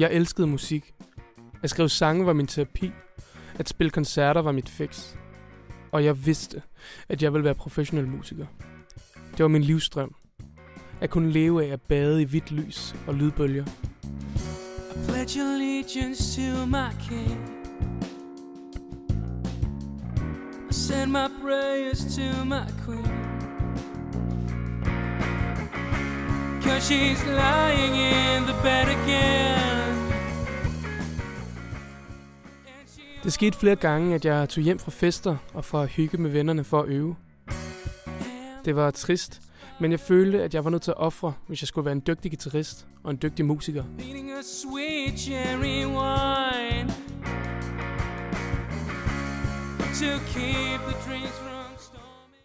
Jeg elskede musik. At skrive sange var min terapi. At spille koncerter var mit fix. Og jeg vidste, at jeg ville være professionel musiker. Det var min livsdrøm. At kunne leve af at bade i hvidt lys og lydbølger. I pledge allegiance to my king. I send my prayers to my queen. Cause she's lying in the bed again. Det skete flere gange, at jeg tog hjem fra fester og fra at hygge med vennerne for at øve. Det var trist, men jeg følte, at jeg var nødt til at ofre, hvis jeg skulle være en dygtig guitarist og en dygtig musiker. To keep the dreams from storming.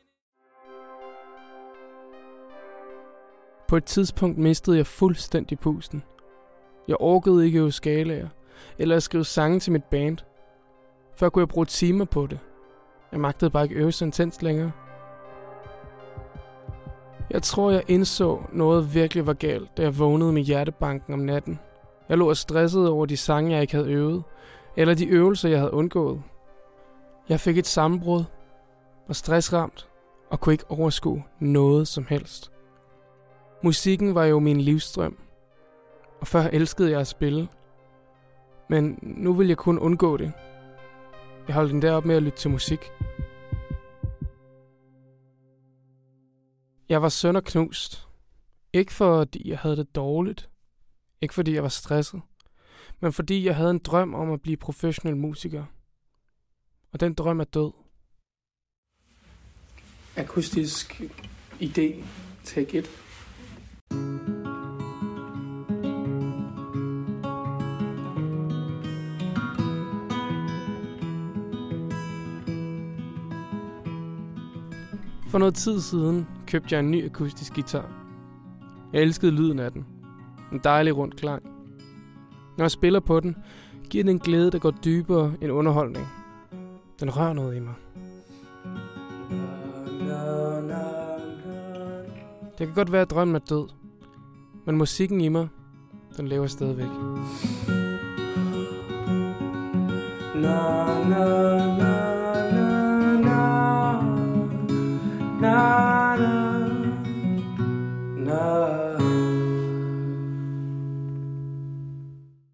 På et tidspunkt mistede jeg fuldstændig pusten. Jeg orkede ikke at skalaer, eller at skrive sange til mit band. Før kunne jeg bruge timer på det. Jeg magtede bare ikke øve så intenst længere. Jeg tror, jeg indså noget virkelig var galt, da jeg vågnede med hjertebanken om natten. Jeg lå og stressede over de sange, jeg ikke havde øvet, eller de øvelser, jeg havde undgået. Jeg fik et sammenbrud, var stressramt og kunne ikke overskue noget som helst. Musikken var jo min livsstrøm, og før elskede jeg at spille. Men nu vil jeg kun undgå det. Jeg holdt den derop med at lytte til musik. Jeg var sønder knust. Ikke fordi jeg havde det dårligt. Ikke fordi jeg var stresset. Men fordi jeg havde en drøm om at blive professionel musiker. Og den drøm er død. Akustisk idé. Take it. For noget tid siden købte jeg en ny akustisk guitar. Jeg elskede lyden af den. En dejlig rund klang. Når jeg spiller på den, giver den en glæde, der går dybere end underholdning. Den rører noget i mig. Det kan godt være, at drømmen er død, men musikken i mig, den lever stadigvæk. Na, na, na, na, na, na, na, na.